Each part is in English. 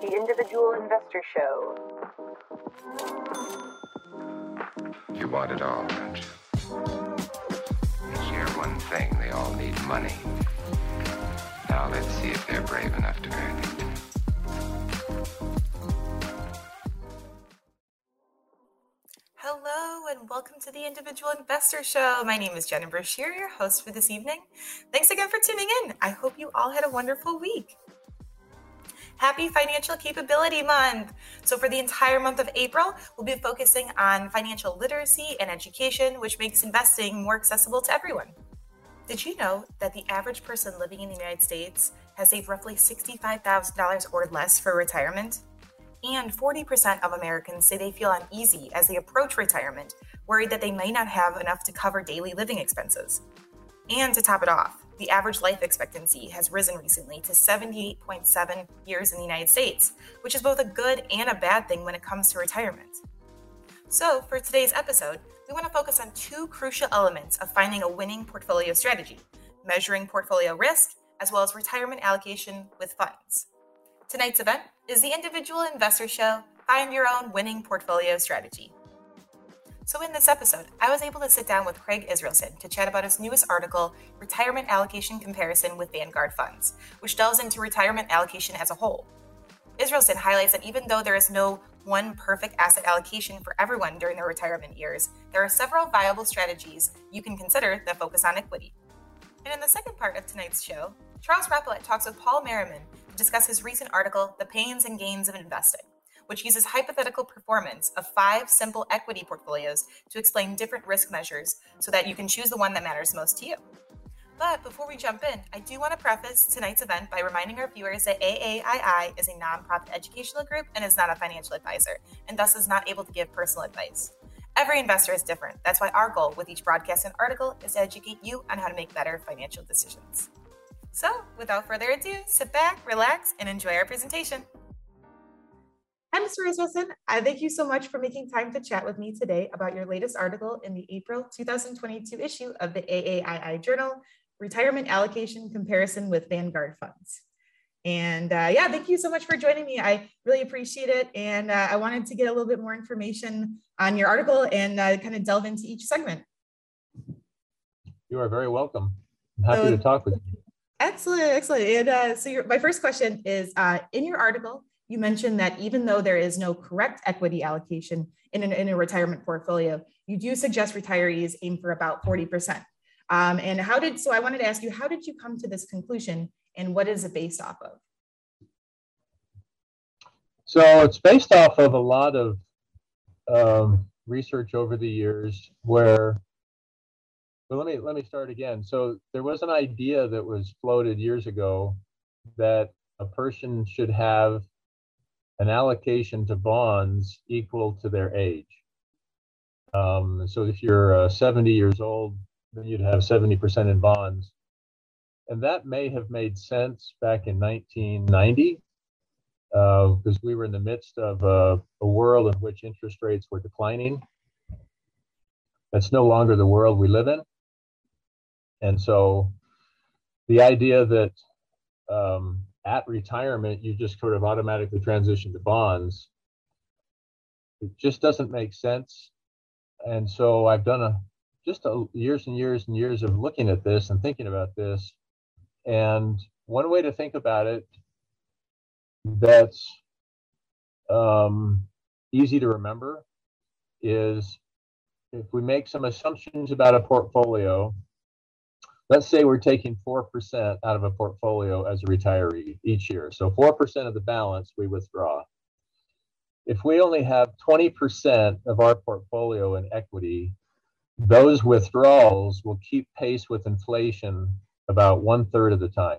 The Individual Investor Show. You want it all, don't you? You share one thing, they all need money. Now let's see if they're brave enough to earn it. Hello and welcome to the Individual Investor Show. My name is Jenna Brashear, your host for this evening. Thanks again for tuning in. I hope you all had a wonderful week. Happy Financial Capability Month! So, for the entire month of April, we'll be focusing on financial literacy and education, which makes investing more accessible to everyone. Did you know that the average person living in the United States has saved roughly $65,000 or less for retirement? And 40% of Americans say they feel uneasy as they approach retirement, worried that they may not have enough to cover daily living expenses. And to top it off, the average life expectancy has risen recently to 78.7 years in the United States, which is both a good and a bad thing when it comes to retirement. So, for today's episode, we want to focus on two crucial elements of finding a winning portfolio strategy measuring portfolio risk, as well as retirement allocation with funds. Tonight's event is the Individual Investor Show Find Your Own Winning Portfolio Strategy. So, in this episode, I was able to sit down with Craig Israelsen to chat about his newest article, Retirement Allocation Comparison with Vanguard Funds, which delves into retirement allocation as a whole. Israelsen highlights that even though there is no one perfect asset allocation for everyone during their retirement years, there are several viable strategies you can consider that focus on equity. And in the second part of tonight's show, Charles Rotblut talks with Paul Merriman to discuss his recent article, The Pains and Gains of Investing, which uses hypothetical performance of five simple equity portfolios to explain different risk measures so that you can choose the one that matters most to you. But before we jump in, I do want to preface tonight's event by reminding our viewers that AAII is a nonprofit educational group and is not a financial advisor, and thus is not able to give personal advice. Every investor is different. That's why our goal with each broadcast and article is to educate you on how to make better financial decisions. So, without further ado, sit back, relax, and enjoy our presentation. Hi, Mr. Israelsen. I thank you so much for making time to chat with me today about your latest article in the April 2022 issue of the AAII Journal, retirement allocation comparison with Vanguard funds. And uh, yeah, thank you so much for joining me. I really appreciate it. And uh, I wanted to get a little bit more information on your article and uh, kind of delve into each segment. You are very welcome. I'm happy so, to talk with you. Excellent, excellent. And uh, so your, my first question is, uh, in your article, you mentioned that even though there is no correct equity allocation in, an, in a retirement portfolio, you do suggest retirees aim for about 40%. Um, and how did, so I wanted to ask you, how did you come to this conclusion and what is it based off of? So it's based off of a lot of um, research over the years where, let me, let me start again. So there was an idea that was floated years ago that a person should have an allocation to bonds equal to their age. Um, so if you're uh, 70 years old, then you'd have 70% in bonds. And that may have made sense back in 1990 because uh, we were in the midst of a, a world in which interest rates were declining. That's no longer the world we live in. And so the idea that um, at retirement you just sort of automatically transition to bonds, it just doesn't make sense. And so I've done a just a, years and years and years of looking at this and thinking about this. And one way to think about it that's um, easy to remember is if we make some assumptions about a portfolio, let's say we're taking 4% out of a portfolio as a retiree each year. So 4% of the balance we withdraw. If we only have 20% of our portfolio in equity, those withdrawals will keep pace with inflation about one third of the time.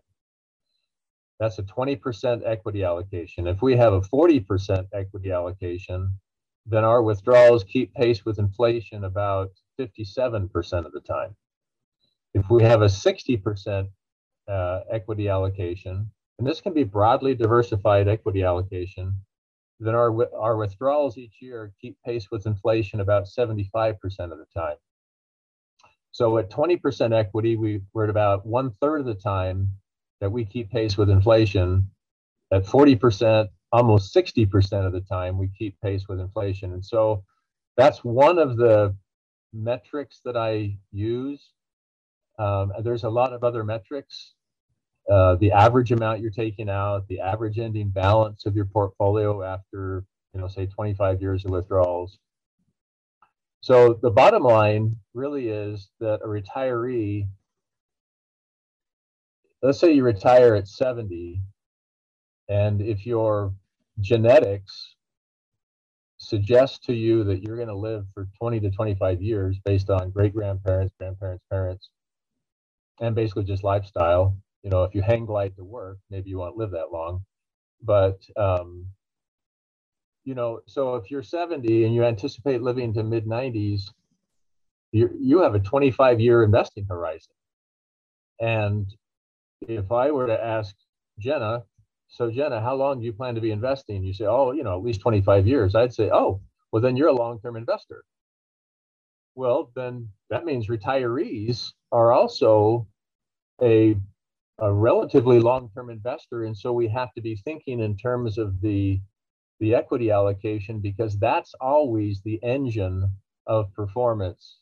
That's a 20% equity allocation. If we have a 40% equity allocation, then our withdrawals keep pace with inflation about 57% of the time. If we have a 60% uh, equity allocation, and this can be broadly diversified equity allocation, then our, our withdrawals each year keep pace with inflation about 75% of the time. So at 20% equity, we, we're at about one third of the time that we keep pace with inflation. At 40%, almost 60% of the time we keep pace with inflation. And so that's one of the metrics that I use. Um, there's a lot of other metrics. Uh, the average amount you're taking out, the average ending balance of your portfolio after, you know, say 25 years of withdrawals. So the bottom line really is that a retiree, let's say you retire at 70, and if your genetics suggest to you that you're going to live for 20 to 25 years based on great grandparents, grandparents, parents, and basically just lifestyle. You know, if you hang glide to work, maybe you won't live that long. But, um, you know, so if you're 70 and you anticipate living to mid 90s, you you have a 25 year investing horizon. And if I were to ask Jenna, so Jenna, how long do you plan to be investing? You say, oh, you know, at least 25 years. I'd say, oh, well, then you're a long term investor. Well, then that means retirees are also a, a relatively long term investor. And so we have to be thinking in terms of the, the equity allocation because that's always the engine of performance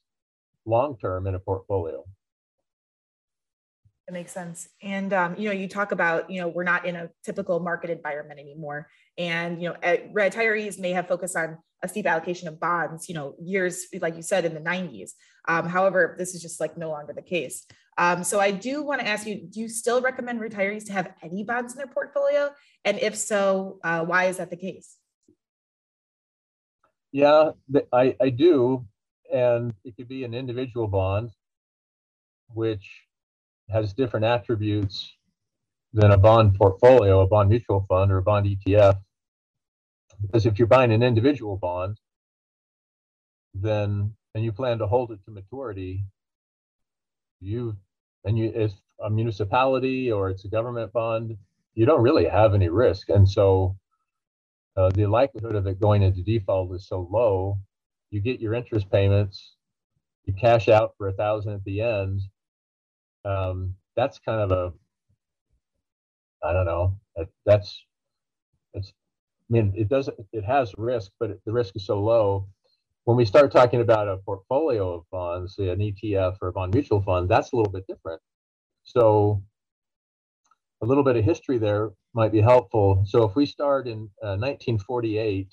long term in a portfolio. That makes sense. And um, you know, you talk about you know we're not in a typical market environment anymore, and you know, retirees may have focused on a steep allocation of bonds. You know, years like you said in the '90s. Um, however, this is just like no longer the case. Um, so I do want to ask you: Do you still recommend retirees to have any bonds in their portfolio? And if so, uh, why is that the case? Yeah, I, I do, and it could be an individual bond, which has different attributes than a bond portfolio, a bond mutual fund, or a bond ETF. Because if you're buying an individual bond, then and you plan to hold it to maturity, you and you if a municipality or it's a government bond, you don't really have any risk, and so uh, the likelihood of it going into default is so low. You get your interest payments, you cash out for a thousand at the end, um, that's kind of a I don't know. That, that's it's. I mean, it does it has risk, but the risk is so low. When we start talking about a portfolio of bonds, an ETF or a bond mutual fund, that's a little bit different. So, a little bit of history there might be helpful. So, if we start in uh, 1948,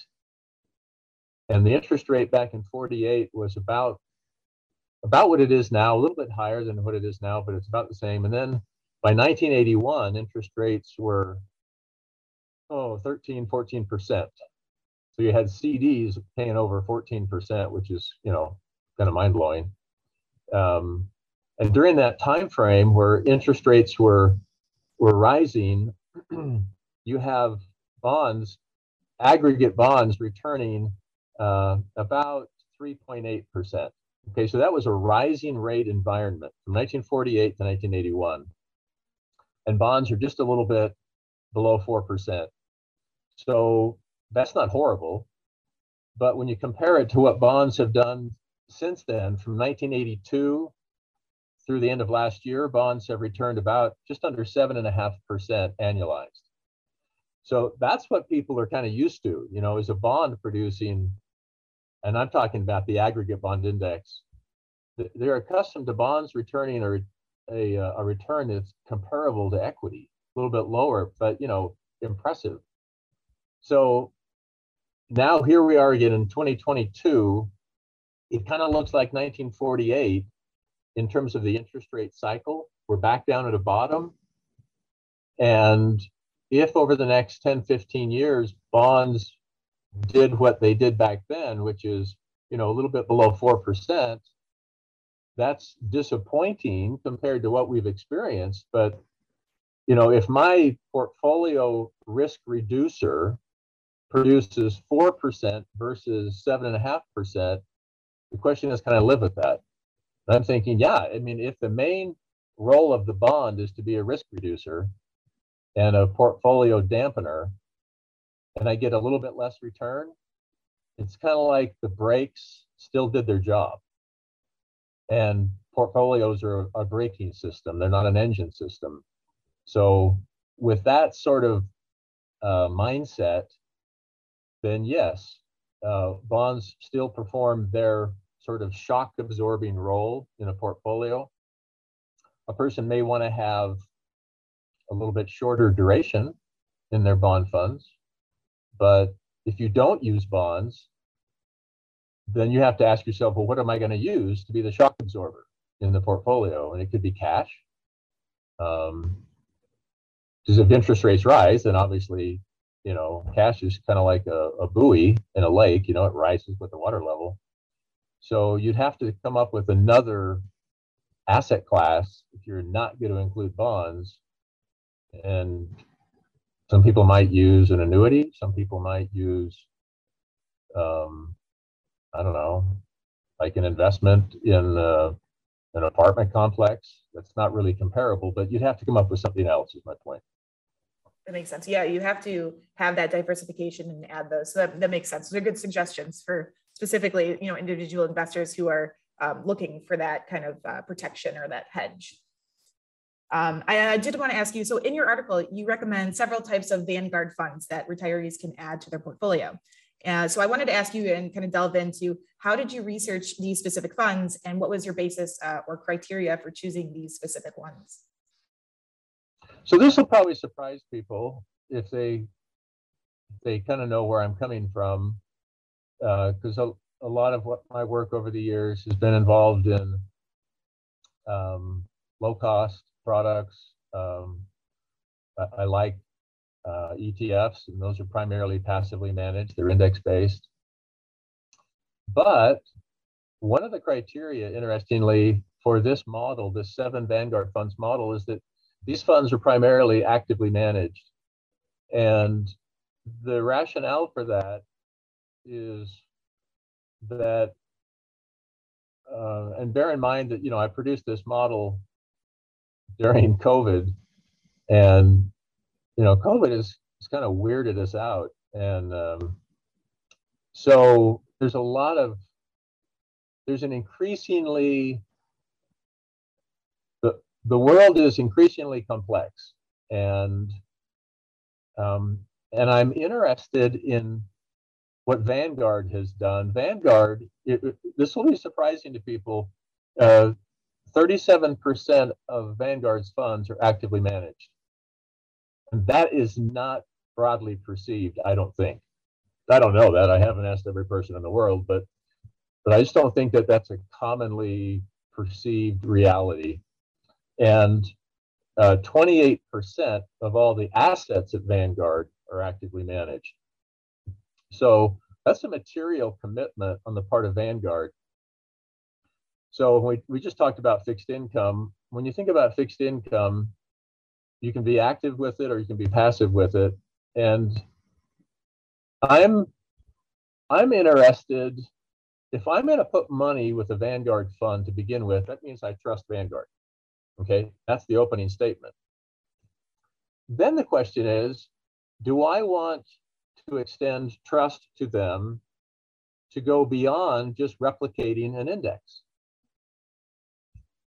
and the interest rate back in 48 was about about what it is now, a little bit higher than what it is now, but it's about the same. And then by 1981, interest rates were, oh, 13, 14%. So you had CDs paying over 14%, which is, you know, kind of mind blowing. Um, and during that time frame where interest rates were were rising, you have bonds, aggregate bonds returning uh, about 3.8 percent. Okay, so that was a rising rate environment from 1948 to 1981. And bonds are just a little bit below 4%. So that's not horrible. But when you compare it to what bonds have done since then, from 1982 through the end of last year, bonds have returned about just under 7.5% annualized. So that's what people are kind of used to, you know, is a bond producing and I'm talking about the aggregate bond index, they're accustomed to bonds returning a, a, a return that's comparable to equity, a little bit lower, but you know, impressive. So now here we are again in 2022. It kind of looks like 1948 in terms of the interest rate cycle. We're back down at a bottom. And if over the next 10, 15 years, bonds did what they did back then, which is, you know, a little bit below 4%, that's disappointing compared to what we've experienced. But, you know, if my portfolio risk reducer produces 4% versus 7.5%, the question is, can I live with that? And I'm thinking, yeah, I mean, if the main role of the bond is to be a risk reducer and a portfolio dampener, and I get a little bit less return, it's kind of like the brakes still did their job. And portfolios are a braking system, they're not an engine system. So, with that sort of uh, mindset, then yes, uh, bonds still perform their sort of shock absorbing role in a portfolio. A person may want to have a little bit shorter duration in their bond funds, but if you don't use bonds, then you have to ask yourself, well, what am I going to use to be the shock absorber in the portfolio? And it could be cash. Um, because if interest rates rise, then obviously, you know, cash is kind of like a, a buoy in a lake, you know, it rises with the water level. So you'd have to come up with another asset class if you're not going to include bonds. And some people might use an annuity, some people might use, um, I don't know, like an investment in uh, an apartment complex. That's not really comparable, but you'd have to come up with something else, is my point. That makes sense. Yeah, you have to have that diversification and add those. So that, that makes sense. Those are good suggestions for specifically, you know, individual investors who are um, looking for that kind of uh, protection or that hedge. Um, I, I, did want to ask you, so in your article, you recommend several types of Vanguard funds that retirees can add to their portfolio. Uh, so I wanted to ask you and kind of delve into how did you research these specific funds and what was your basis uh, or criteria for choosing these specific ones? So this will probably surprise people if they they kind of know where I'm coming from, because uh, a, a lot of what my work over the years has been involved in um, low cost products. Um, I, I, like uh, ETFs, and those are primarily passively managed. They're index based. But one of the criteria, interestingly, for this model, this seven Vanguard funds model, is that these funds are primarily actively managed. And the rationale for that is that, uh, and bear in mind that, you know, I produced this model during COVID and, you know, COVID has, kind of weirded us out. And um, so there's a lot of, there's an increasingly the world is increasingly complex and um, and I'm interested in what Vanguard has done. Vanguard, it, it, this will be surprising to people. Uh, 37% of Vanguard's funds are actively managed. And that is not broadly perceived, I don't think. I don't know that. I haven't asked every person in the world, but but I just don't think that that's a commonly perceived reality and uh, 28% of all the assets at Vanguard are actively managed. So that's a material commitment on the part of Vanguard. So we, we just talked about fixed income. When you think about fixed income, you can be active with it or you can be passive with it. And I'm I'm interested if I'm going to put money with a Vanguard fund to begin with, that means I trust Vanguard. Okay, that's the opening statement. Then the question is do I want to extend trust to them to go beyond just replicating an index?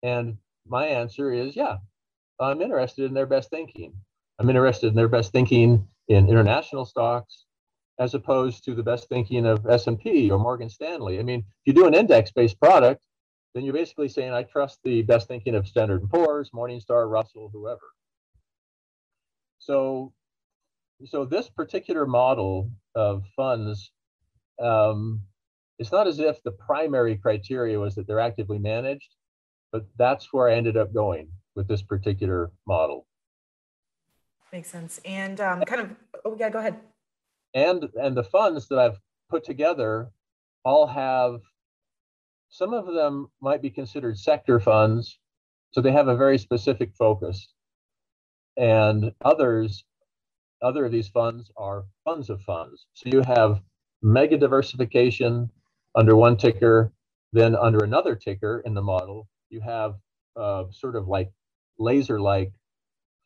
And my answer is yeah, I'm interested in their best thinking. I'm interested in their best thinking in international stocks as opposed to the best thinking of S&P or Morgan Stanley. I mean, if you do an index-based product, then you're basically saying I trust the best thinking of Standard & Poor's, Morningstar, Russell, whoever. So, so this particular model of funds, um, it's not as if the primary criteria was that they're actively managed, but that's where I ended up going with this particular model. Makes sense. And um, kind of, oh yeah, go ahead. And and the funds that I've put together all have some of them might be considered sector funds, so they have a very specific focus. And others, other of these funds are funds of funds. So you have mega diversification under one ticker, then under another ticker in the model, you have uh, sort of like laser-like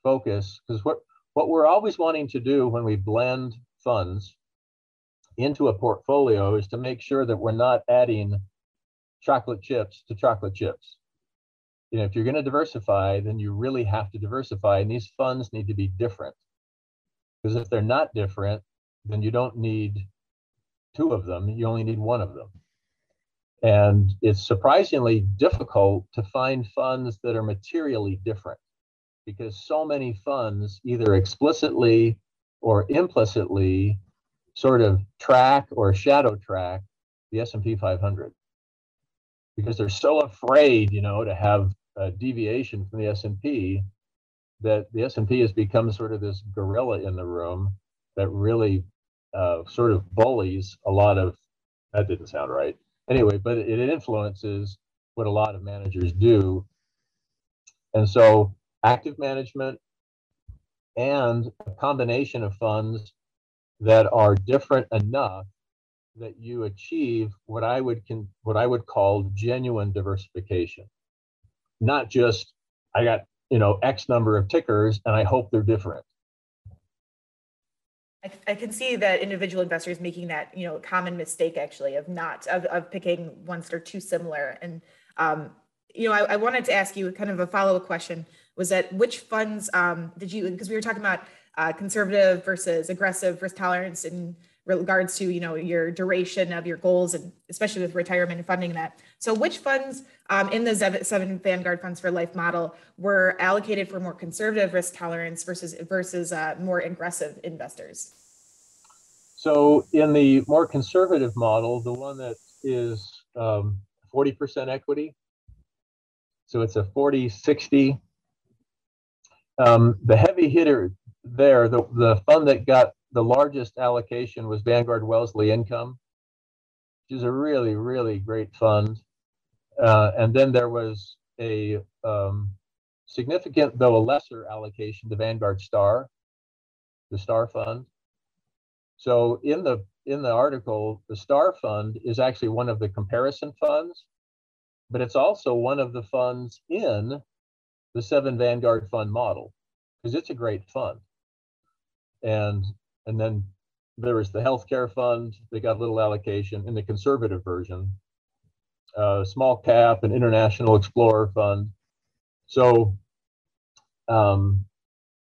focus. Because what what we're always wanting to do when we blend funds into a portfolio is to make sure that we're not adding chocolate chips to chocolate chips. You know, if you're going to diversify, then you really have to diversify, and these funds need to be different. Because if they're not different, then you don't need two of them, you only need one of them. And it's surprisingly difficult to find funds that are materially different because so many funds either explicitly or implicitly sort of track or shadow track the S&P 500 because they're so afraid, you know, to have a deviation from the S&P that the S&P has become sort of this gorilla in the room that really uh, sort of bullies a lot of that didn't sound right anyway but it, influences what a lot of managers do and so active management and a combination of funds that are different enough that you achieve what I would can what I would call genuine diversification. Not just I got, you know, X number of tickers and I hope they're different. I, I can see that individual investors making that you know common mistake actually of not of, of picking ones that are too similar. And um, you know I, I, wanted to ask you kind of a follow-up question was that which funds um, did you because we were talking about uh, conservative versus aggressive risk tolerance in regards to you know your duration of your goals and especially with retirement and funding that. So which funds um, in the seven vanguard funds for life model were allocated for more conservative risk tolerance versus versus uh, more aggressive investors? So in the more conservative model the one that is um, 40% equity so it's a 40 60 um, the heavy hitter there the, the fund that got the largest allocation was Vanguard Wellesley Income, which is a really, really great fund. Uh, and then there was a um, significant, though a lesser allocation to Vanguard Star, the Star Fund. So in the in the article, the Star Fund is actually one of the comparison funds, but it's also one of the funds in the seven Vanguard fund model because it's a great fund. And and then there was the healthcare fund. They got a little allocation in the conservative version. Uh, small cap and international explorer fund. So um,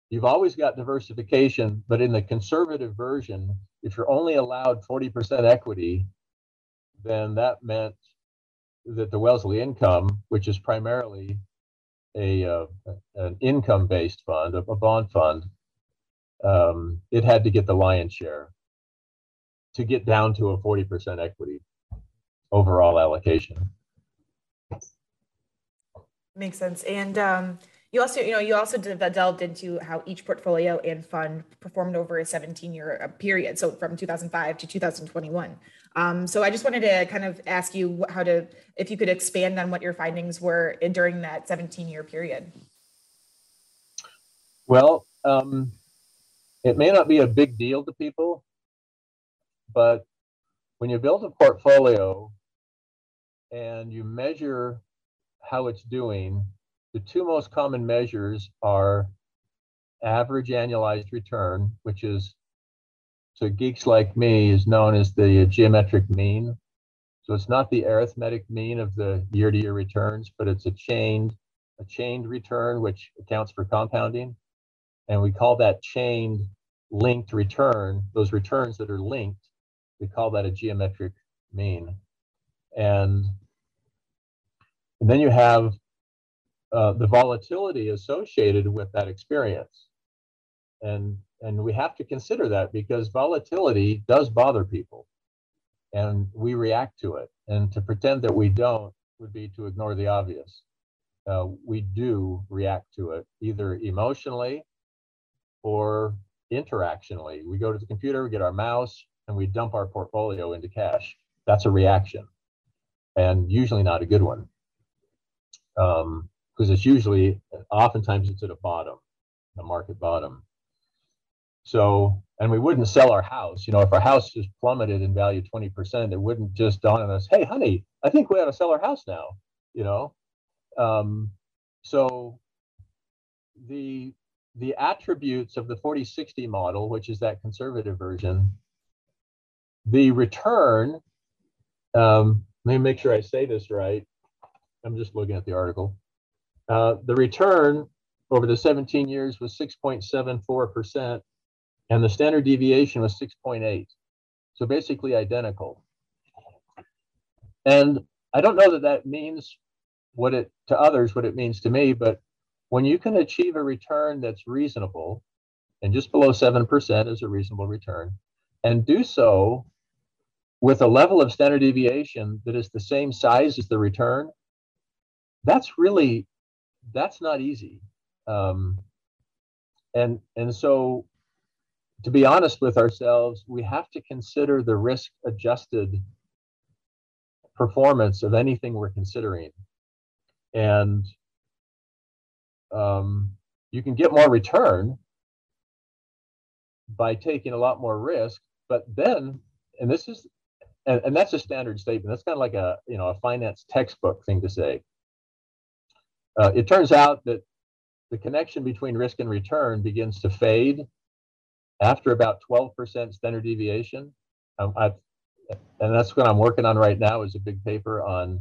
you've always got diversification, but in the conservative version, if you're only allowed 40% equity, then that meant that the Wellesley income, which is primarily a uh, an income-based fund, a, a bond fund, um, it had to get the lion's share to get down to a 40% equity overall allocation. Makes sense. And um, you also, you know, you also delved into how each portfolio and fund performed over a 17-year uh, period, so from 2005 to 2021. Um, so I just wanted to kind of ask you how to, if you could expand on what your findings were during that 17-year period. Well, um, it may not be a big deal to people, but when you build a portfolio and you measure how it's doing, the two most common measures are average annualized return, which is to geeks like me is known as the geometric mean. So it's not the arithmetic mean of the year-to-year returns, but it's a chained a chained return which accounts for compounding. And we call that chained linked return, those returns that are linked, we call that a geometric mean. And, and then you have uh, the volatility associated with that experience. And, and we have to consider that because volatility does bother people and we react to it. And to pretend that we don't would be to ignore the obvious. Uh, we do react to it either emotionally or interactionally. We go to the computer, we get our mouse, and we dump our portfolio into cash. That's a reaction, and usually not a good one. Because um, it's usually, oftentimes, it's at a bottom, a market bottom. So, and we wouldn't sell our house. You know, if our house just plummeted in value 20%, it wouldn't just dawn on us, hey, honey, I think we ought to sell our house now, you know? Um, so the the attributes of the 4060 model, which is that conservative version, the return, um, let me make sure I say this right. I'm just looking at the article. Uh, the return over the 17 years was 6.74%, and the standard deviation was 6.8. So basically identical. And I don't know that that means what it to others what it means to me, but when you can achieve a return that's reasonable, and just below 7% is a reasonable return, and do so with a level of standard deviation that is the same size as the return, that's really that's not easy. Um, and and so to be honest with ourselves, we have to consider the risk adjusted performance of anything we're considering. And um, you can get more return by taking a lot more risk, but then, and this is, and, and that's a standard statement. That's kind of like a, you know, a finance textbook thing to say. Uh, it turns out that the connection between risk and return begins to fade after about 12% standard deviation. Um, I've, and that's what I'm working on right now is a big paper on,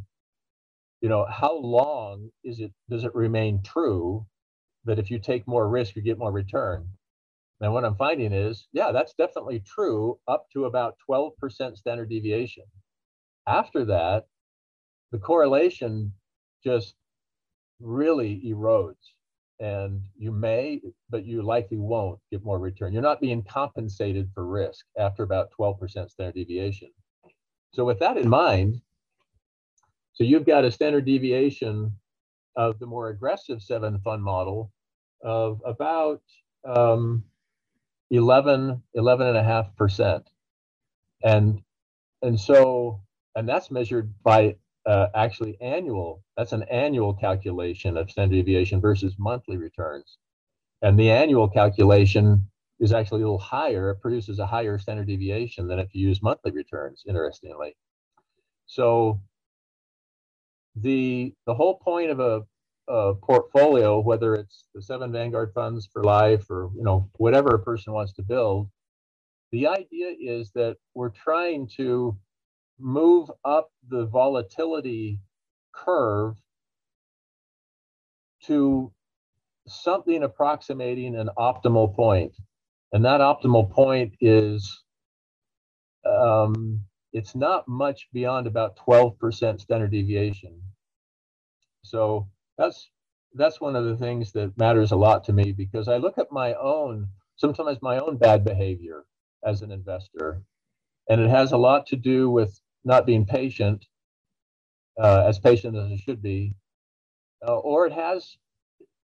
you know, how long is it, does it remain true that if you take more risk, you get more return? And what I'm finding is, yeah, that's definitely true up to about 12% standard deviation. After that, the correlation just really erodes and you may, but you likely won't get more return. You're not being compensated for risk after about 12% standard deviation. So with that in mind, so you've got a standard deviation of the more aggressive seven fund model of about um, 11, 11 and a half percent. And, and so, and that's measured by uh, actually annual, that's an annual calculation of standard deviation versus monthly returns. And the annual calculation is actually a little higher. It produces a higher standard deviation than if you use monthly returns, interestingly. So the, the whole point of a, a portfolio, whether it's the seven Vanguard funds for life or you know whatever a person wants to build, the idea is that we're trying to move up the volatility curve to something approximating an optimal. And that optimal point is um, it's not much beyond about 12% standard deviation. So that's that's one of the things that matters a lot to me because I look at my own sometimes my own bad behavior as an investor and it has a lot to do with not being patient, uh, as patient as it should be, uh, or it has,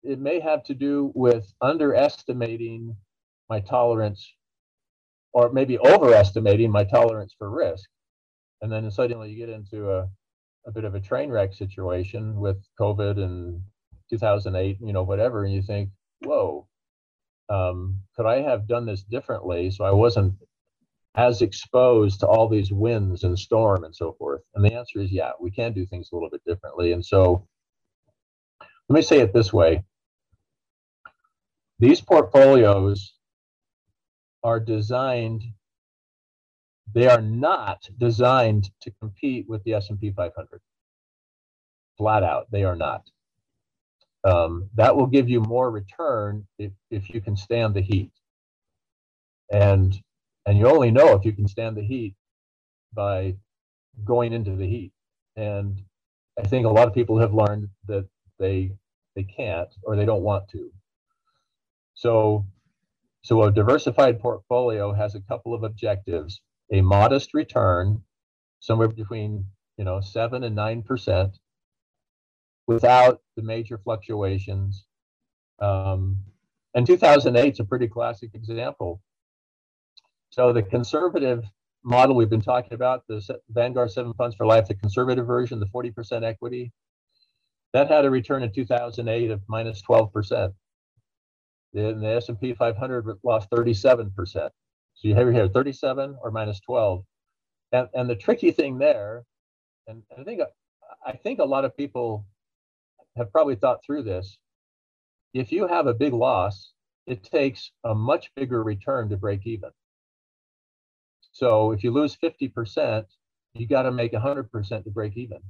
it may have to do with underestimating my tolerance, or maybe overestimating my tolerance for risk, and then suddenly you get into a, a bit of a train wreck situation with COVID and 2008, you know, whatever, and you think, whoa, um, could I have done this differently so I wasn't as exposed to all these winds and storm and so forth? And the answer is yeah, we can do things a little bit differently. And so let me say it this way. These portfolios are designed they are not designed to compete with the S&P 500. Flat out, they are not. Um, that will give you more return if, if you can stand the heat. And and you only know if you can stand the heat by going into the heat and i think a lot of people have learned that they they can't or they don't want to so so a diversified portfolio has a couple of objectives a modest return somewhere between you know 7 and 9% without the major fluctuations um, and 2008 is a pretty classic example so the conservative model we've been talking about, the Vanguard 7 Funds for Life, the conservative version, the 40% equity, that had a return in 2008 of minus 12%. In the S&P 500 lost 37%. So you have here 37 or minus 12. And, and the tricky thing there, and I think I think a lot of people have probably thought through this. If you have a big loss, it takes a much bigger return to break even. So if you lose 50%, you got to make 100% to break even.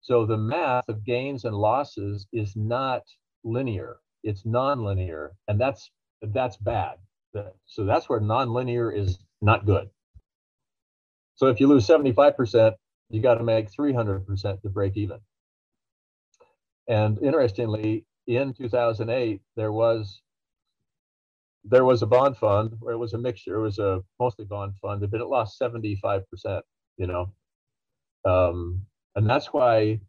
So the math of gains and losses is not linear. It's nonlinear, and that's that's bad. So that's where nonlinear is not good. So if you lose 75%, you got to make 300% to break even. And interestingly, in 2008, there was there was a bond fund where it was a mixture. It was a mostly bond fund, but it lost 75%, you know. Um, and that's why,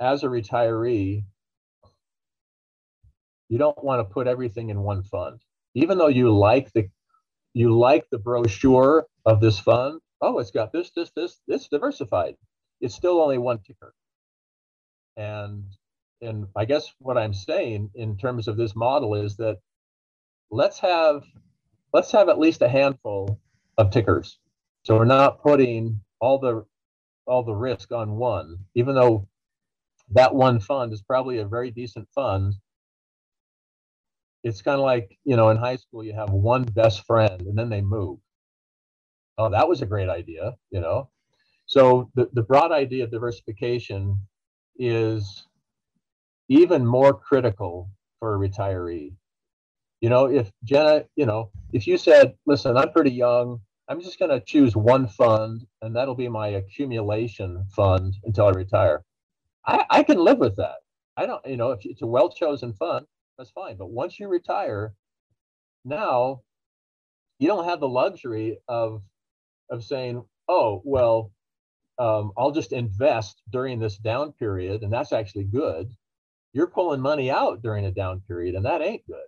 as a retiree, you don't want to put everything in one fund. Even though you like the you like the brochure of this fund, oh, it's got this, this, this, it's diversified. It's still only one ticker. And and I guess what I'm saying in terms of this model is that let's have let's have at least a handful of tickers. So we're not putting all the all the risk on one, even though that one fund is probably a very decent fund. It's kind of like, you know, in high school you have one best friend and then they move. Oh, that was a great idea, you know. So the, the broad idea of diversification is even more critical for a retiree. You know, if Jenna, you know, if you said, listen, I'm pretty young, I'm just going to choose one fund and that'll be my accumulation fund until I retire. I, I can live with that. I don't, you know, if it's a well chosen fund, that's fine. But once you retire, now you don't have the luxury of of saying, oh, well, um, I'll just invest during this down period, and that's actually good. You're pulling money out during a down period, and that ain't good.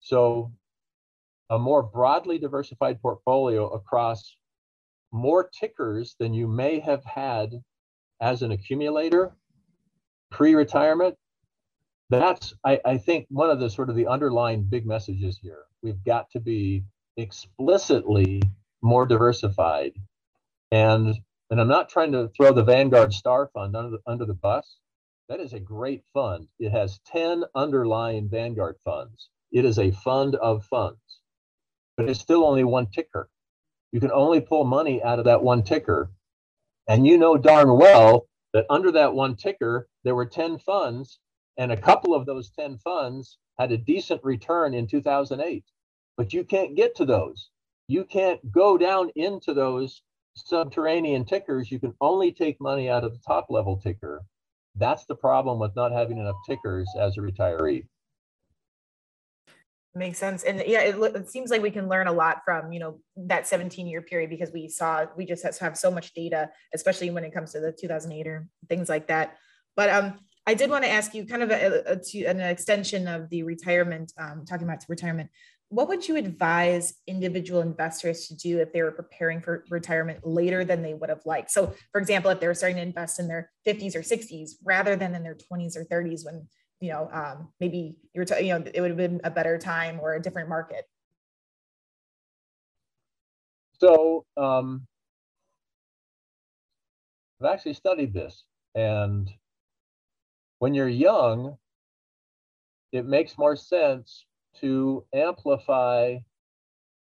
So, a more broadly diversified portfolio across more tickers than you may have had as an accumulator pre retirement. That's, I, I think, one of the sort of the underlying big messages here. We've got to be explicitly more diversified. And and I'm not trying to throw the Vanguard Star Fund under the under the bus. That is a great fund. It has 10 underlying Vanguard funds. It is a fund of funds, but it's still only one ticker. You can only pull money out of that one ticker. And you know darn well that under that one ticker, there were 10 funds, and a couple of those 10 funds had a decent return in 2008. But you can't get to those you can't go down into those subterranean tickers. You can only take money out of the top level ticker. That's the problem with not having enough tickers as a retiree. Makes sense. And yeah, it, it, seems like we can learn a lot from, you know, that 17 year period because we saw, we just have so much data, especially when it comes to the 2008 or things like that. But um, I did want to ask you kind of a, a, to an extension of the retirement, um, talking about retirement what would you advise individual investors to do if they were preparing for retirement later than they would have liked? So, for example, if they were starting to invest in their 50s or 60s rather than in their 20s or 30s, when you know um, maybe you were, t- you know, it would have been a better time or a different market. So, um, I've actually studied this, and when you're young, it makes more sense to amplify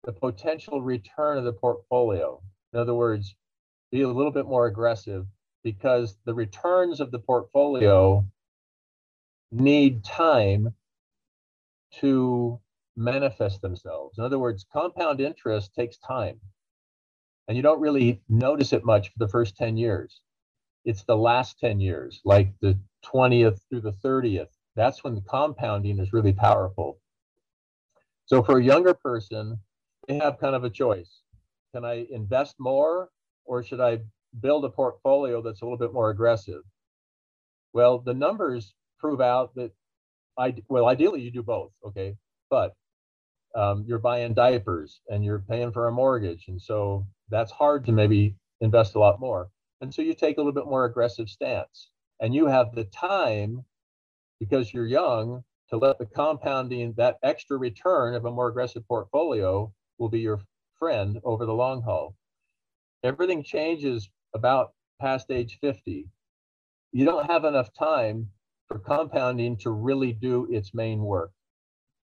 the potential return of the portfolio. In other words, be a little bit more aggressive because the returns of the portfolio need time to manifest themselves. In other words, compound interest takes time. And you don't really notice it much for the first 10 years. It's the last 10 years, like the 20th through the 30th. That's when the compounding is really powerful. So for a younger person, they have kind of a choice. Can I invest more or should I build a portfolio that's a little bit more aggressive? Well, the numbers prove out that I well, ideally you do both, okay? But um, you're buying diapers and you're paying for a mortgage, and so that's hard to maybe invest a lot more. And so you take a little bit more aggressive stance, and you have the time because you're young to let the compounding, that extra return of a more aggressive portfolio will be your friend over the long haul. Everything changes about past age 50. You don't have enough time for compounding to really do its main work.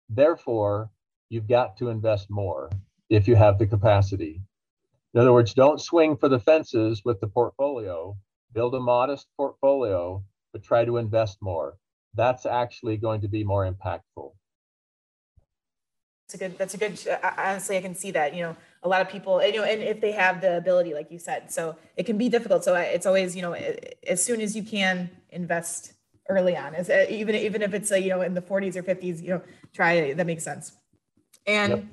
Therefore, you've got to invest more if you have the capacity. In other words, don't swing for the fences with the portfolio. Build a modest portfolio, but try to invest more that's actually going to be more impactful. That's a good. That's a good. Honestly, I can see that. You know, a lot of people. You know, and if they have the ability, like you said, so it can be difficult. So it's always, you know, as soon as you can invest early on, as even even if it's a, you know in the 40s or 50s, you know, try that makes sense. And yep.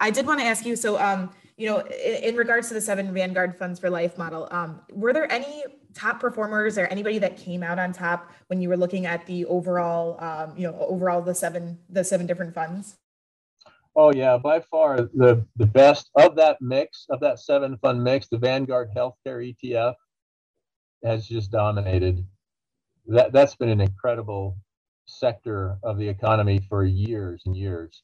I did want to ask you. So, um, you know, in, in, regards to the seven Vanguard Funds for Life model, um, were there any top performers or anybody that came out on top when you were looking at the overall, um, you know, overall the seven the seven different funds? Oh yeah, by far the the best of that mix of that seven fund mix, the Vanguard Healthcare ETF has just dominated. That that's been an incredible sector of the economy for years and years.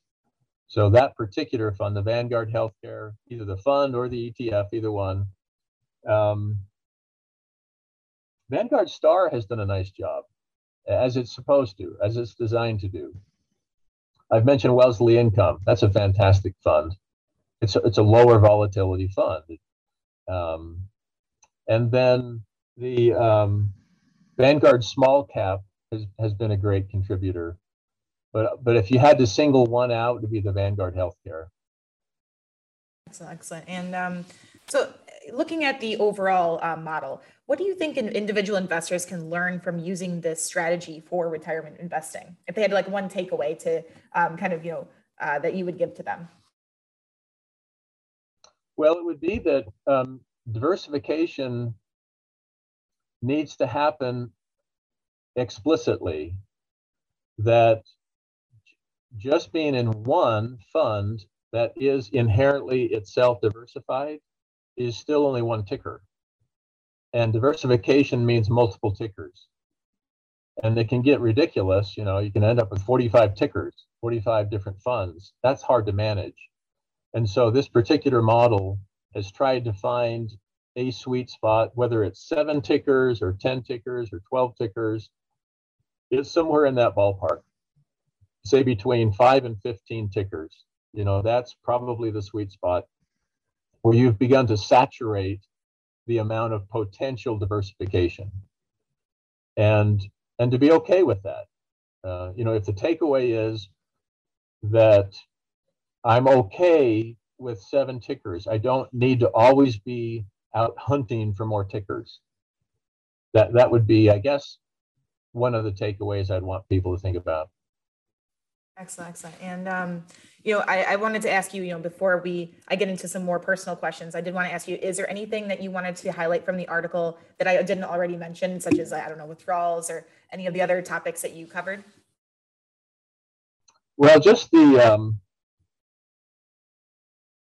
So that particular fund, the Vanguard Healthcare, either the fund or the ETF, either one. Um, Vanguard Star has done a nice job, as it's supposed to, as it's designed to do. I've mentioned Wellesley Income. That's a fantastic fund. It's a, it's a lower volatility fund. Um, and then the um, Vanguard Small Cap has, has been a great contributor. But, but if you had to single one out, it would be the Vanguard Healthcare. Excellent, excellent. And um, so looking at the overall uh, model, what do you think individual investors can learn from using this strategy for retirement investing? If they had like one takeaway to um, kind of, you know, uh, that you would give to them? Well, it would be that um, diversification needs to happen explicitly, that just being in one fund that is inherently itself diversified is still only one ticker. And diversification means multiple tickers. And it can get ridiculous. You know, you can end up with 45 tickers, 45 different funds. That's hard to manage. And so this particular model has tried to find a sweet spot, whether it's seven tickers or 10 tickers or 12 tickers, it's somewhere in that ballpark. Say between five and 15 tickers. You know, that's probably the sweet spot where you've begun to saturate the amount of potential diversification. And and to be okay with that. Uh, you know if the takeaway is that i'm okay with seven tickers i don't need to always be out hunting for more tickers. That that would be i guess one of the takeaways i'd want people to think about excellent excellent and um, you know, I, I, wanted to ask you, you know, before we I get into some more personal questions, I did want to ask you, is there anything that you wanted to highlight from the article that I didn't already mention, such as I don't know, withdrawals or any of the other topics that you covered? Well, just the um,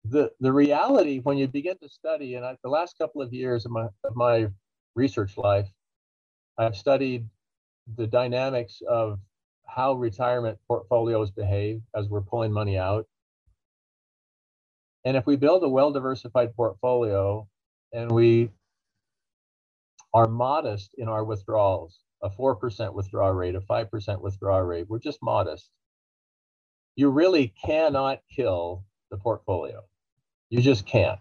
the the reality when you begin to study, and I, the last couple of years of my of my research life, I've studied the dynamics of how retirement portfolios behave as we're pulling money out. And if we build a well diversified portfolio and we are modest in our withdrawals, a 4% withdrawal rate, a 5% withdrawal rate, we're just modest. You really cannot kill the portfolio. You just can't.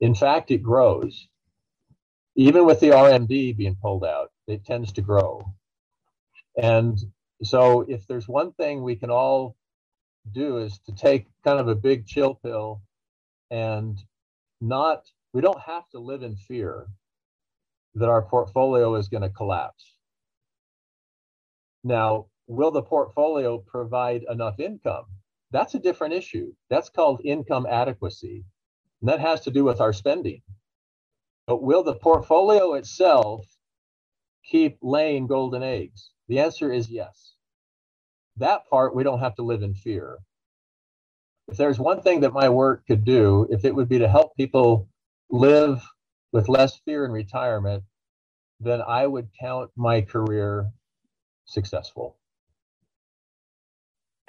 In fact, it grows. Even with the RMD being pulled out, it tends to grow. And so if there's one thing we can all do is to take kind of a big chill pill and not we don't have to live in fear that our portfolio is going to collapse. Now will the portfolio provide enough income? That's a different issue. That's called income adequacy and that has to do with our spending. But will the portfolio itself keep laying golden eggs the answer is yes. That part, we don't have to live in fear. If there's one thing that my work could do, if it would be to help people live with less fear in retirement, then I would count my career successful.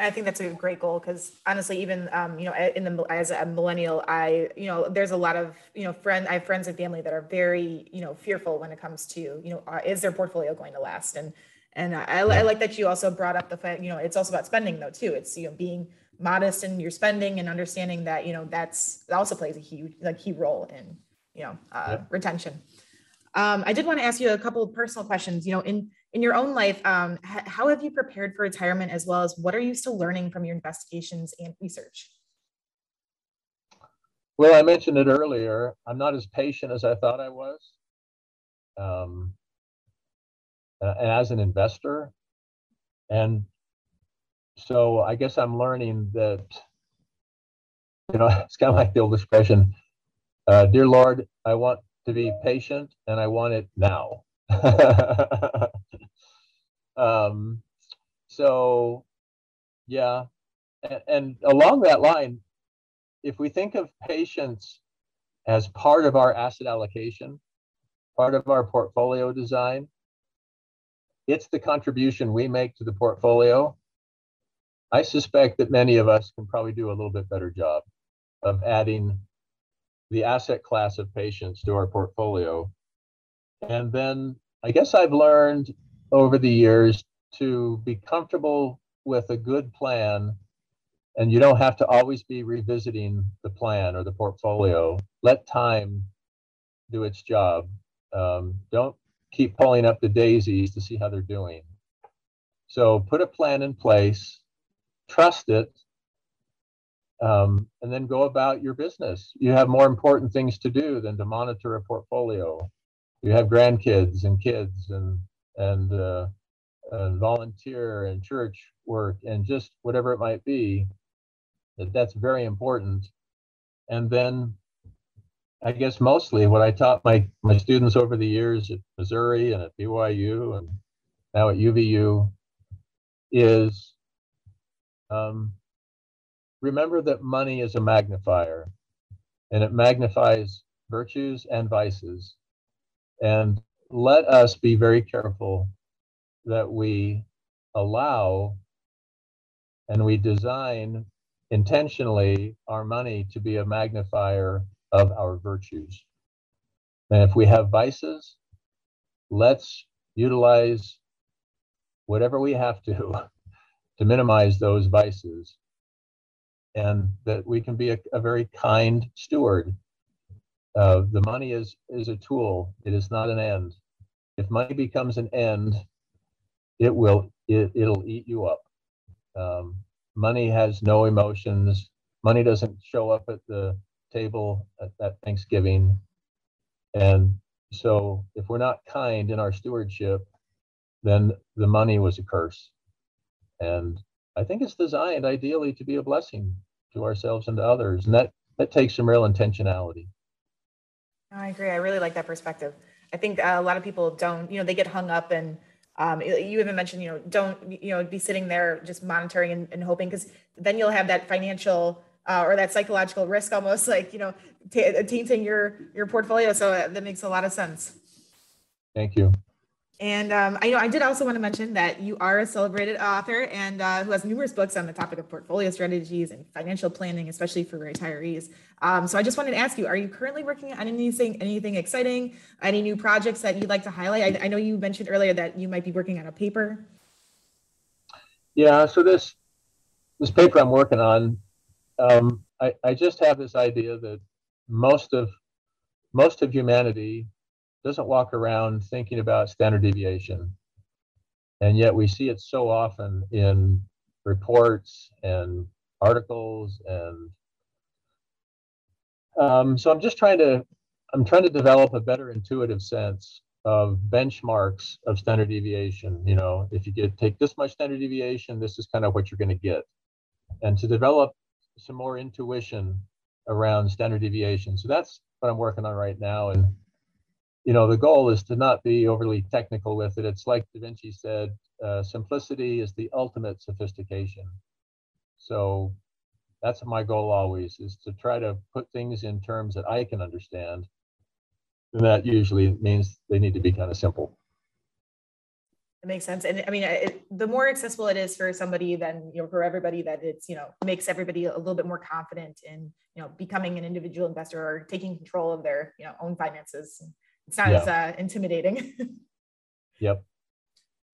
I think that's a great goal because honestly, even um, you know, in the as a millennial, I you know, there's a lot of you know, friend I have friends and family that are very you know fearful when it comes to you know, uh, is their portfolio going to last? And and I, I, like that you also brought up the fact, you know, it's also about spending though too. It's you know being modest in your spending and understanding that you know that's that also plays a huge like key role in you know uh, yeah. retention. Um, I did want to ask you a couple of personal questions. You know, in in your own life, um, how have you prepared for retirement as well as what are you still learning from your investigations and research? Well, I mentioned it earlier. I'm not as patient as I thought I was. Um, uh, as an investor. And so I guess I'm learning that, you know, it's kind of like the old expression, uh, Dear Lord, I want to be patient and I want it now. um, so, yeah. And, and along that line, if we think of patience as part of our asset allocation, part of our portfolio design, it's the contribution we make to the portfolio. I suspect that many of us can probably do a little bit better job of adding the asset class of patience to our portfolio. And then I guess I've learned over the years to be comfortable with a good plan and you don't have to always be revisiting the plan or the portfolio. Let time do its job. Um, don't keep pulling up the daisies to see how they're doing. So put a plan in place, trust it, um, and then go about your business. You have more important things to do than to monitor a portfolio. You have grandkids and kids and and, uh, and volunteer and church work and just whatever it might be. That that's very important. And then I guess mostly what I taught my, my students over the years at Missouri and at BYU and now at UVU is um, remember that money is a magnifier and it magnifies virtues and vices. And let us be very careful that we allow and we design intentionally our money to be a magnifier of our virtues. And if we have vices, let's utilize whatever we have to to minimize those vices and that we can be a, a very kind steward. Uh, the money is is a tool. It is not an end. If money becomes an end, it will it, it'll eat you up. Um, money has no emotions. Money doesn't show up at the table at, that Thanksgiving. And so if we're not kind in our stewardship, then the money was a curse. And I think it's designed ideally to be a blessing to ourselves and to others. And that, that takes some real intentionality. I agree. I really like that perspective. I think a lot of people don't, you know, they get hung up and um, you even mentioned, you know, don't, you know, be sitting there just monitoring and, and hoping because then you'll have that financial uh, or that psychological risk almost like you know t- tainting your your portfolio so uh, that makes a lot of sense thank you and um, I know I did also want to mention that you are a celebrated author and uh, who has numerous books on the topic of portfolio strategies and financial planning, especially for retirees. Um, so I just wanted to ask you: Are you currently working on anything, anything exciting, any new projects that you'd like to highlight? I, I know you mentioned earlier that you might be working on a paper. Yeah. So this this paper I'm working on um, I, I just have this idea that most of most of humanity doesn't walk around thinking about standard deviation. And yet we see it so often in reports and articles and um, so i'm just trying to i'm trying to develop a better intuitive sense of benchmarks of standard deviation. You know if you get take this much standard deviation this is kind of what you're going to get. And to develop some more intuition around standard deviation. So that's what I'm working on right now. And you know, the goal is to not be overly technical with it. It's like Da Vinci said, uh, simplicity is the ultimate sophistication. So that's my goal always is to try to put things in terms that I can understand. And that usually means they need to be kind of simple. It makes sense. And I mean, it, the more accessible it is for somebody, then, you know, for everybody that it's, you know, makes everybody a little bit more confident in, you know, becoming an individual investor or taking control of their, you know, own finances. It's not yeah. as uh, intimidating. yep.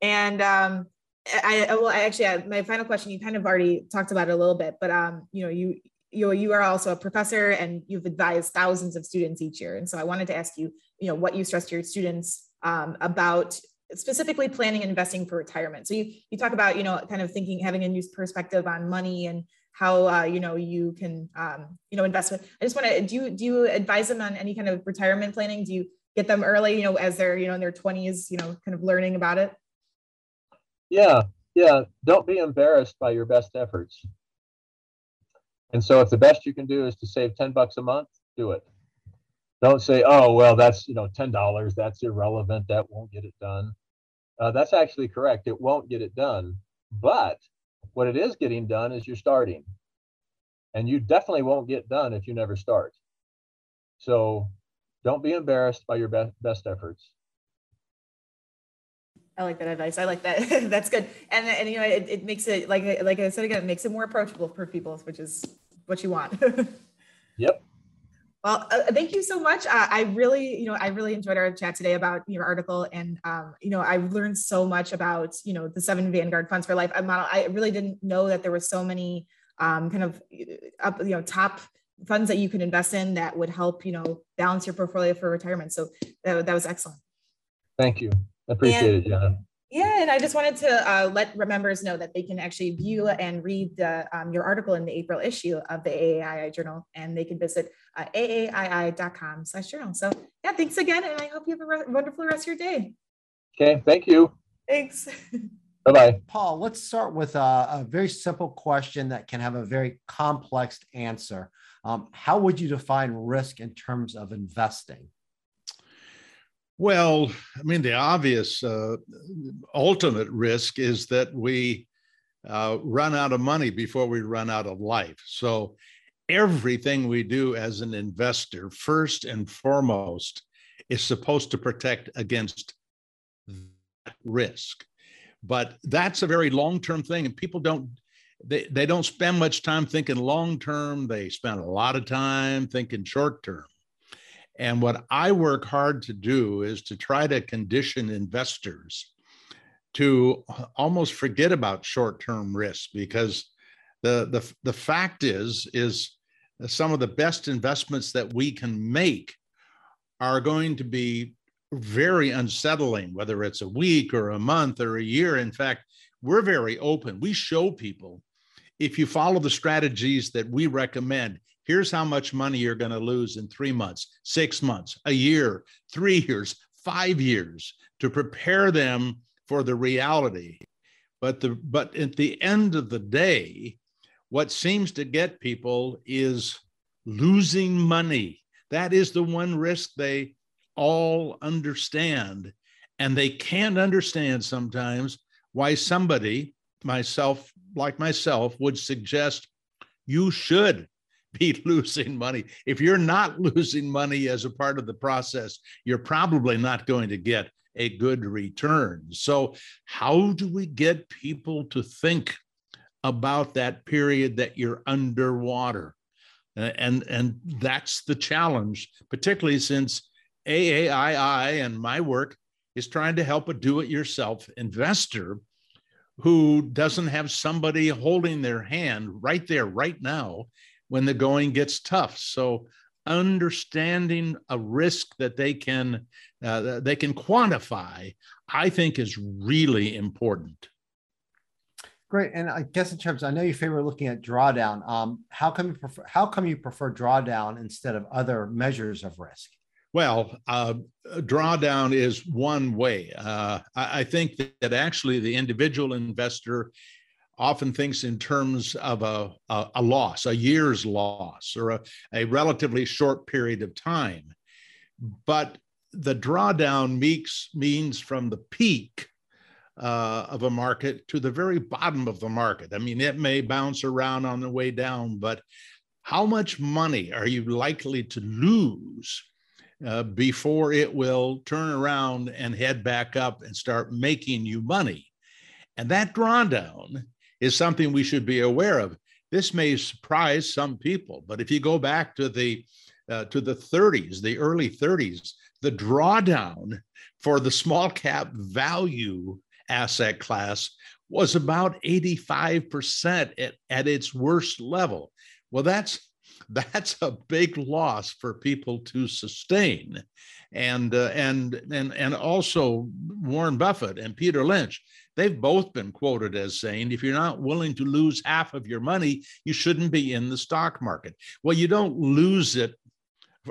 And um, I, I well, I actually, uh, my final question, you kind of already talked about it a little bit, but, um, you know, you, you, you are also a professor and you've advised thousands of students each year. And so I wanted to ask you, you know, what you stress to your students um, about specifically planning and investing for retirement. So you you talk about you know kind of thinking having a new perspective on money and how uh, you know you can um, you know invest. I just want to do you do you advise them on any kind of retirement planning? Do you get them early you know as they're you know in their 20s you know kind of learning about it? Yeah, yeah. Don't be embarrassed by your best efforts. And so if the best you can do is to save 10 bucks a month, do it. Don't say, oh, well, that's, you know, $10. That's irrelevant. That won't get it done. Uh, that's actually correct. It won't get it done. But what it is getting done is you're starting. And you definitely won't get done if you never start. So don't be embarrassed by your best, best efforts. I like that advice. I like that. That's good. And and you know, it, it makes it like like I said again, it makes it more approachable for people, which is what you want. yep. Well, uh, thank you so much. Uh, I really, you know, I really enjoyed our chat today about your article, and um, you know, I learned so much about you know the seven Vanguard funds for life model. I really didn't know that there were so many um, kind of up, you know, top funds that you could invest in that would help you know balance your portfolio for retirement. So that, that was excellent. Thank you. I appreciate and, it, Jenna. Yeah, and I just wanted to uh, let members know that they can actually view and read the, um, your article in the April issue of the AAII Journal, and they can visit uh, aaii.com slash journal. So yeah, thanks again, and I hope you have a re- wonderful rest of your day. Okay, thank you. Thanks. Bye-bye. Paul, let's start with a, a, very simple question that can have a very complex answer. Um, how would you define risk in terms of investing? Well, I mean, the obvious uh, ultimate risk is that we uh, run out of money before we run out of life. So, everything we do as an investor, first and foremost, is supposed to protect against that risk. But that's a very long term thing, and people don't. They, they don't spend much time thinking long term. They spend a lot of time thinking short term. And what I work hard to do is to try to condition investors to almost forget about short-term risk because the, the, the fact is is some of the best investments that we can make are going to be very unsettling whether it's a week or a month or a year in fact we're very open we show people if you follow the strategies that we recommend here's how much money you're going to lose in three months, six months, a year, three years, five years to prepare them for the reality. But the but at the end of the day, what seems to get people is losing money. That is the one risk they all understand. And they can't understand sometimes why somebody, myself, like myself, would suggest you should be losing money. If you're not losing money as a part of the process, you're probably not going to get a good return. So, how do we get people to think about that period that you're underwater? And, and that's the challenge, particularly since AAII and my work is trying to help a do it yourself investor who doesn't have somebody holding their hand right there, right now, when the going gets tough. So understanding a risk that they can uh, they can quantify, I think, is really important. Great, and I guess in terms, I know you favor looking at drawdown. Um, how come you prefer? How come you prefer drawdown instead of other measures of risk? Well, uh, drawdown is one way. Uh, I, I, think that actually the individual investor often thinks in terms of a, a, a loss, a year's loss, or a, a relatively short period of time. But the drawdown means, means from the peak uh, of a market to the very bottom of the market. I mean, it may bounce around on the way down, but how much money are you likely to lose uh, before it will turn around and head back up and start making you money? And that drawdown is something we should be aware of. This may surprise some people, but if you go back to the uh, to the 30s, the early 30s, the drawdown for the small cap value asset class was about 85% at, at its worst level. Well, that's that's a big loss for people to sustain. And uh, and and and also Warren Buffett and Peter Lynch, they've both been quoted as saying, if you're not willing to lose half of your money, you shouldn't be in the stock market. Well, you don't lose it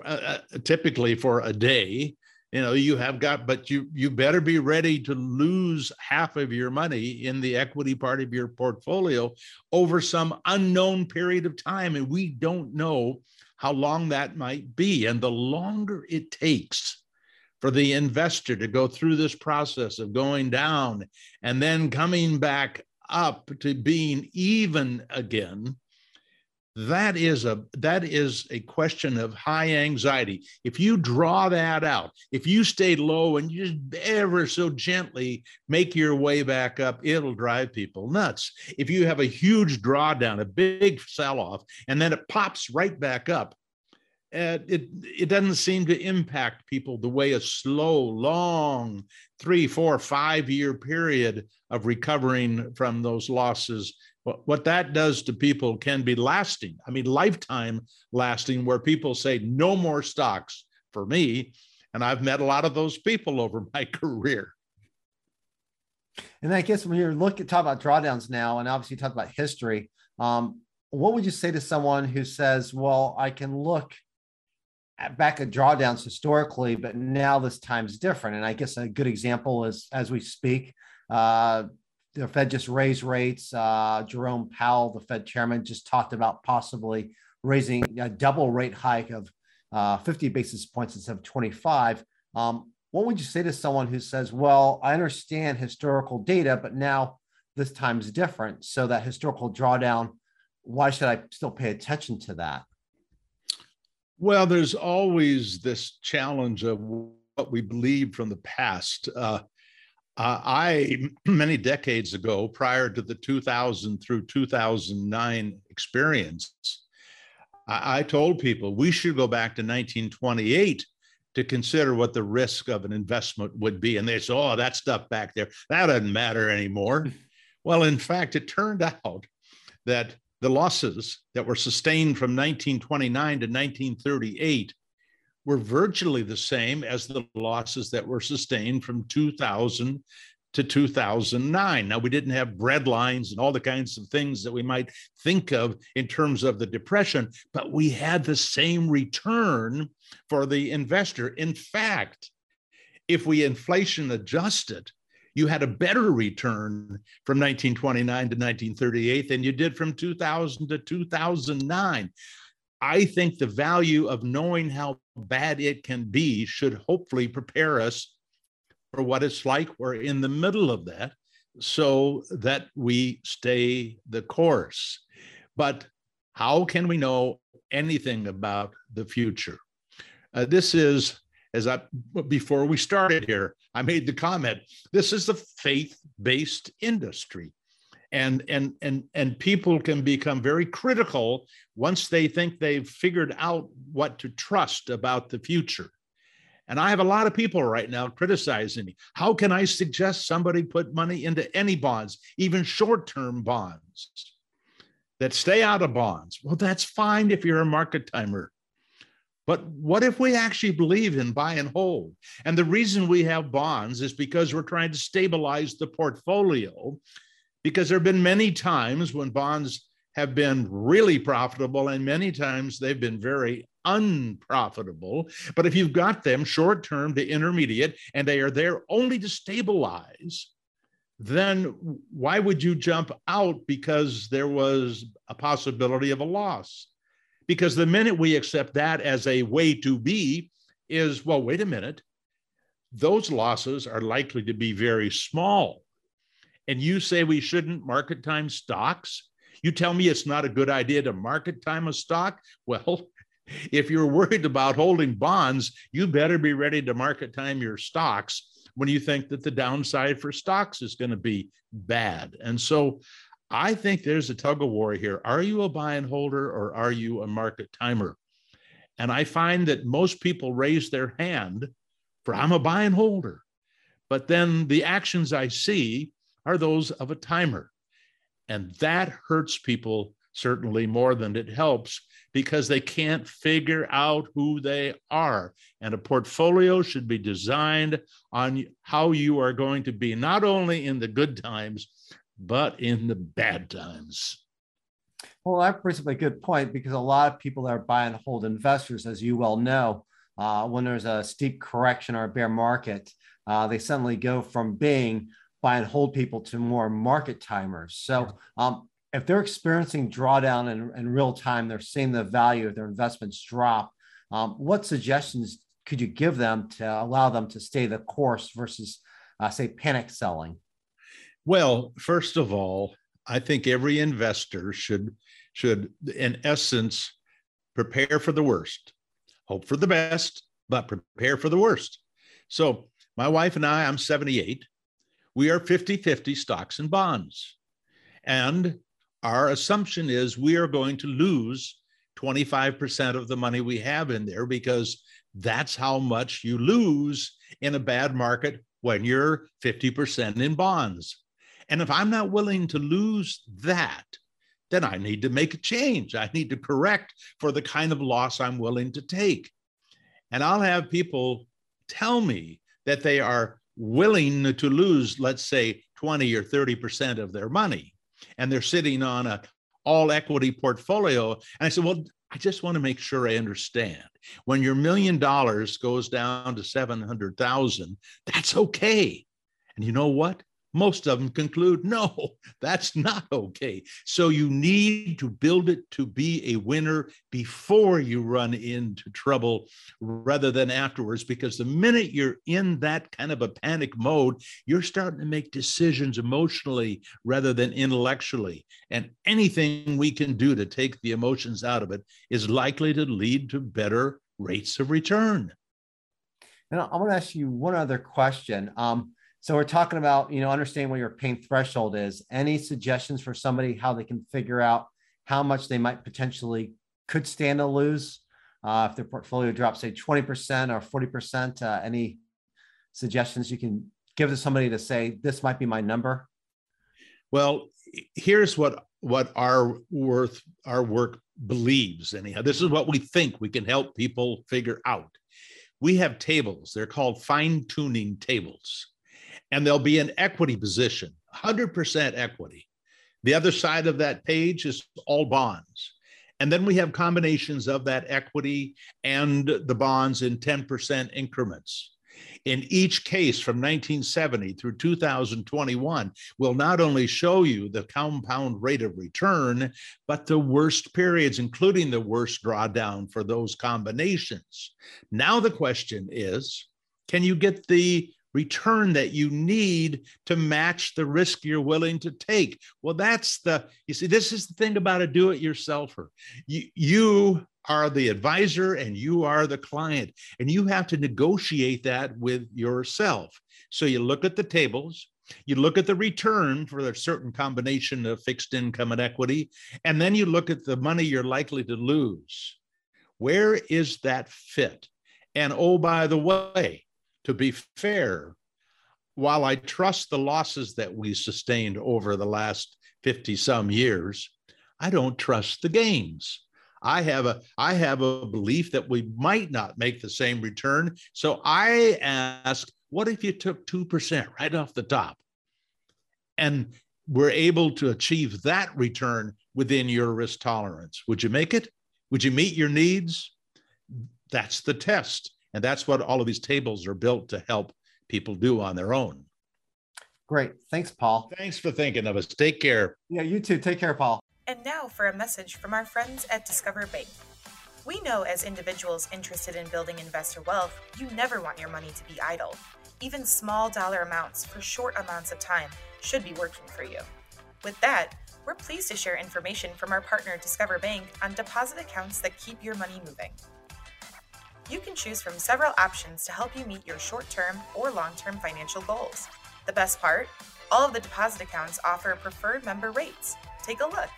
uh, uh typically for a day you know you have got but you you better be ready to lose half of your money in the equity part of your portfolio over some unknown period of time. And we don't know how long that might be. And the longer it takes for the investor to go through this process of going down and then coming back up to being even again that is a that is a question of high anxiety. If you draw that out if you stay low and you just ever so gently make your way back up it'll drive people nuts. If you have a huge drawdown a big sell off and then it pops right back up it it doesn't seem to impact people the way a slow long three four five year period of recovering from those losses what, what that does to people can be lasting. I mean, lifetime lasting, where people say, no more stocks for me. And I've met a lot of those people over my career. And I guess when you're looking talk about drawdowns now, and obviously talk about history, um, what would you say to someone who says, "Well, I can look back at drawdowns historically, but now this time's different"? And I guess a good example is as we speak, uh, the Fed just raised rates. Uh, Jerome Powell, the Fed chairman, just talked about possibly raising a double rate hike of uh, 50 basis points instead of 25. Um, what would you say to someone who says, well, I understand historical data, but now this time's different. So that historical drawdown, why should I still pay attention to that? Well, there's always this challenge of what we believe from the past. Uh, I, many decades ago, prior to the 2000 through 2009 experience, I, I told people we should go back to 1928 to consider what the risk of an investment would be. And they said, oh, that stuff back there, that doesn't matter anymore. well, in fact, it turned out that the losses that were sustained from 1929 to 1938 were virtually the same as the losses that were sustained from 2000 to 2009. Now, we didn't have bread lines and all the kinds of things that we might think of in terms of the depression, but we had the same return for the investor. In fact, if we inflation adjusted, you had a better return from 1929 to 1938 than you did from 2000 to 2009. I think the value of knowing how bad it can be should hopefully prepare us for what it's like. We're in the middle of that so that we stay the course. But how can we know anything about the future? Uh, this is, as I before we started here, I made the comment. This is a faith-based industry. And and and and people can become very critical once they think they've figured out what to trust about the future. And i have a lot of people right now criticizing me. How can i suggest somebody put money into any bonds even short-term bonds that stay out of bonds? Well that's fine if you're a market timer but what if we actually believe in buy and hold? And the reason we have bonds is because we're trying to stabilize the portfolio because there have been many times when bonds have been really profitable and many times they've been very unprofitable. But if you've got them short term to intermediate and they are there only to stabilize, then why would you jump out because there was a possibility of a loss? Because the minute we accept that as a way to be, is well, wait a minute, those losses are likely to be very small and you say we shouldn't market time stocks, you tell me it's not a good idea to market time a stock? Well, if you're worried about holding bonds, you better be ready to market time your stocks when you think that the downside for stocks is going to be bad. And so I think there's a tug of war here. Are you a buy and holder or are you a market timer? And I find that most people raise their hand for I'm a buy and holder. But then the actions I see are those of a timer. And that hurts people certainly more than it helps because they can't figure out who they are. And a portfolio should be designed on how you are going to be, not only in the good times, but in the bad times. Well, that brings up a good point because a lot of people that are buy and hold investors, as you well know, uh, when there's a steep correction or a bear market, uh, they suddenly go from being buy and hold people to more market timers. So um, if they're experiencing drawdown in, in, real time, they're seeing the value of their investments drop. Um, what suggestions could you give them to allow them to stay the course versus, uh, say, panic selling? Well, first of all, I think every investor should should, in essence, prepare for the worst, hope for the best, but prepare for the worst. So, my wife and I, I'm 78. We are 50 50 stocks and bonds. And our assumption is we are going to lose 25% of the money we have in there because that's how much you lose in a bad market when you're 50% in bonds. And if I'm not willing to lose that, then I need to make a change. I need to correct for the kind of loss I'm willing to take. And I'll have people tell me that they are willing to lose, let's say, 20 or 30% of their money. And they're sitting on a all equity portfolio. And I said, well, I just want to make sure I understand. When your million dollars goes down to 700,000, that's okay. And you know what? Most of them conclude, no, that's not okay. So you need to build it to be a winner before you run into trouble rather than afterwards. Because the minute you're in that kind of a panic mode, you're starting to make decisions emotionally rather than intellectually. And anything we can do to take the emotions out of it is likely to lead to better rates of return. And I want to ask you one other question. Um, so we're talking about, you know, understanding what your pain threshold is. Any suggestions for somebody how they can figure out how much they might potentially could stand to lose uh, if their portfolio drops, say 20% or 40%? Uh, any suggestions you can give to somebody to say this might be my number? Well, here's what what our worth our work believes anyhow this is what we think we can help people figure out we have tables they're called fine tuning tables and there'll be an equity position, 100% equity. The other side of that page is all bonds. And then we have combinations of that equity and the bonds in 10% increments. In each case from 1970 through 2021 will not only show you the compound rate of return, but the worst periods, including the worst drawdown for those combinations. Now, the question is can you get the return that you need to match the risk you're willing to take. Well, that's the, you see, this is the thing about a do it yourselfer. You, you are the advisor and you are the client, and you have to negotiate that with yourself. So you look at the tables, you look at the return for a certain combination of fixed income and equity, and then you look at the money you're likely to lose. Where is that fit? And oh, by the way, to be fair, while I trust the losses that we sustained over the last 50 some years, I don't trust the gains. I have a I have a belief that we might not make the same return. So I ask, what if you took 2% right off the top? And we're able to achieve that return within your risk tolerance. Would you make it? Would you meet your needs? That's the test. And that's what all of these tables are built to help people do on their own. Great. Thanks, Paul. Thanks for thinking of us. Take care. Yeah, you too. Take care, Paul. And now for a message from our friends at Discover Bank. We know as individuals interested in building investor wealth, you never want your money to be idle. Even small dollar amounts for short amounts of time should be working for you. With that, we're pleased to share information from our partner Discover Bank on deposit accounts that keep your money moving. You can choose from several options to help you meet your short term or long term financial goals. The best part? All of the deposit accounts offer preferred member rates. Take a look.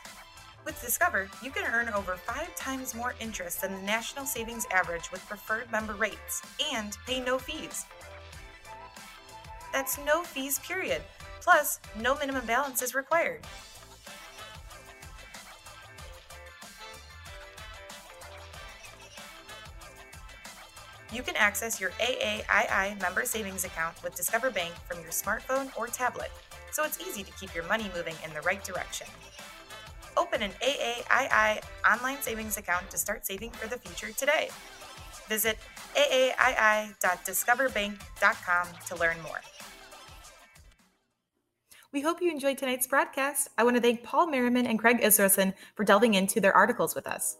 With Discover, you can earn over five times more interest than the national savings average with preferred member rates and pay no fees. That's no fees, period. Plus, no minimum balance is required. You can access your AAII member savings account with Discover Bank from your smartphone or tablet, so it's easy to keep your money moving in the right direction. Open an AAII online savings account to start saving for the future today. Visit aaii.discoverbank.com to learn more. We hope you enjoyed tonight's broadcast. I want to thank Paul Merriman and Craig Israelsen for delving into their articles with us.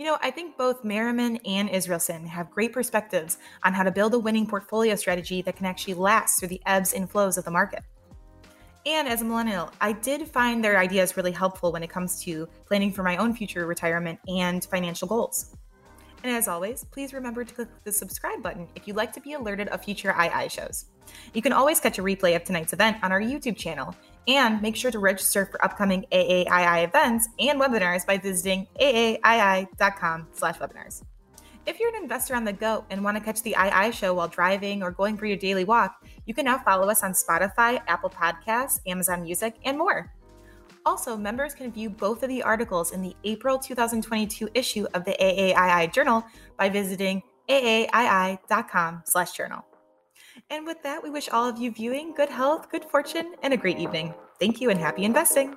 You know, I think both Merriman and Israelsen have great perspectives on how to build a winning portfolio strategy that can actually last through the ebbs and flows of the market. And as a millennial, I did find their ideas really helpful when it comes to planning for my own future retirement and financial goals. And as always, please remember to click the subscribe button if you'd like to be alerted of future II shows. You can always catch a replay of tonight's event on our YouTube channel, and make sure to register for upcoming AAII events and webinars by visiting aaii.com slash webinars. If you're an investor on the go and want to catch the II show while driving or going for your daily walk, you can now follow us on Spotify, Apple Podcasts, Amazon Music, and more. Also, members can view both of the articles in the April 2022 issue of the AAII Journal by visiting aaii.com/journal. And with that, we wish all of you viewing good health, good fortune, and a great evening. Thank you and happy investing.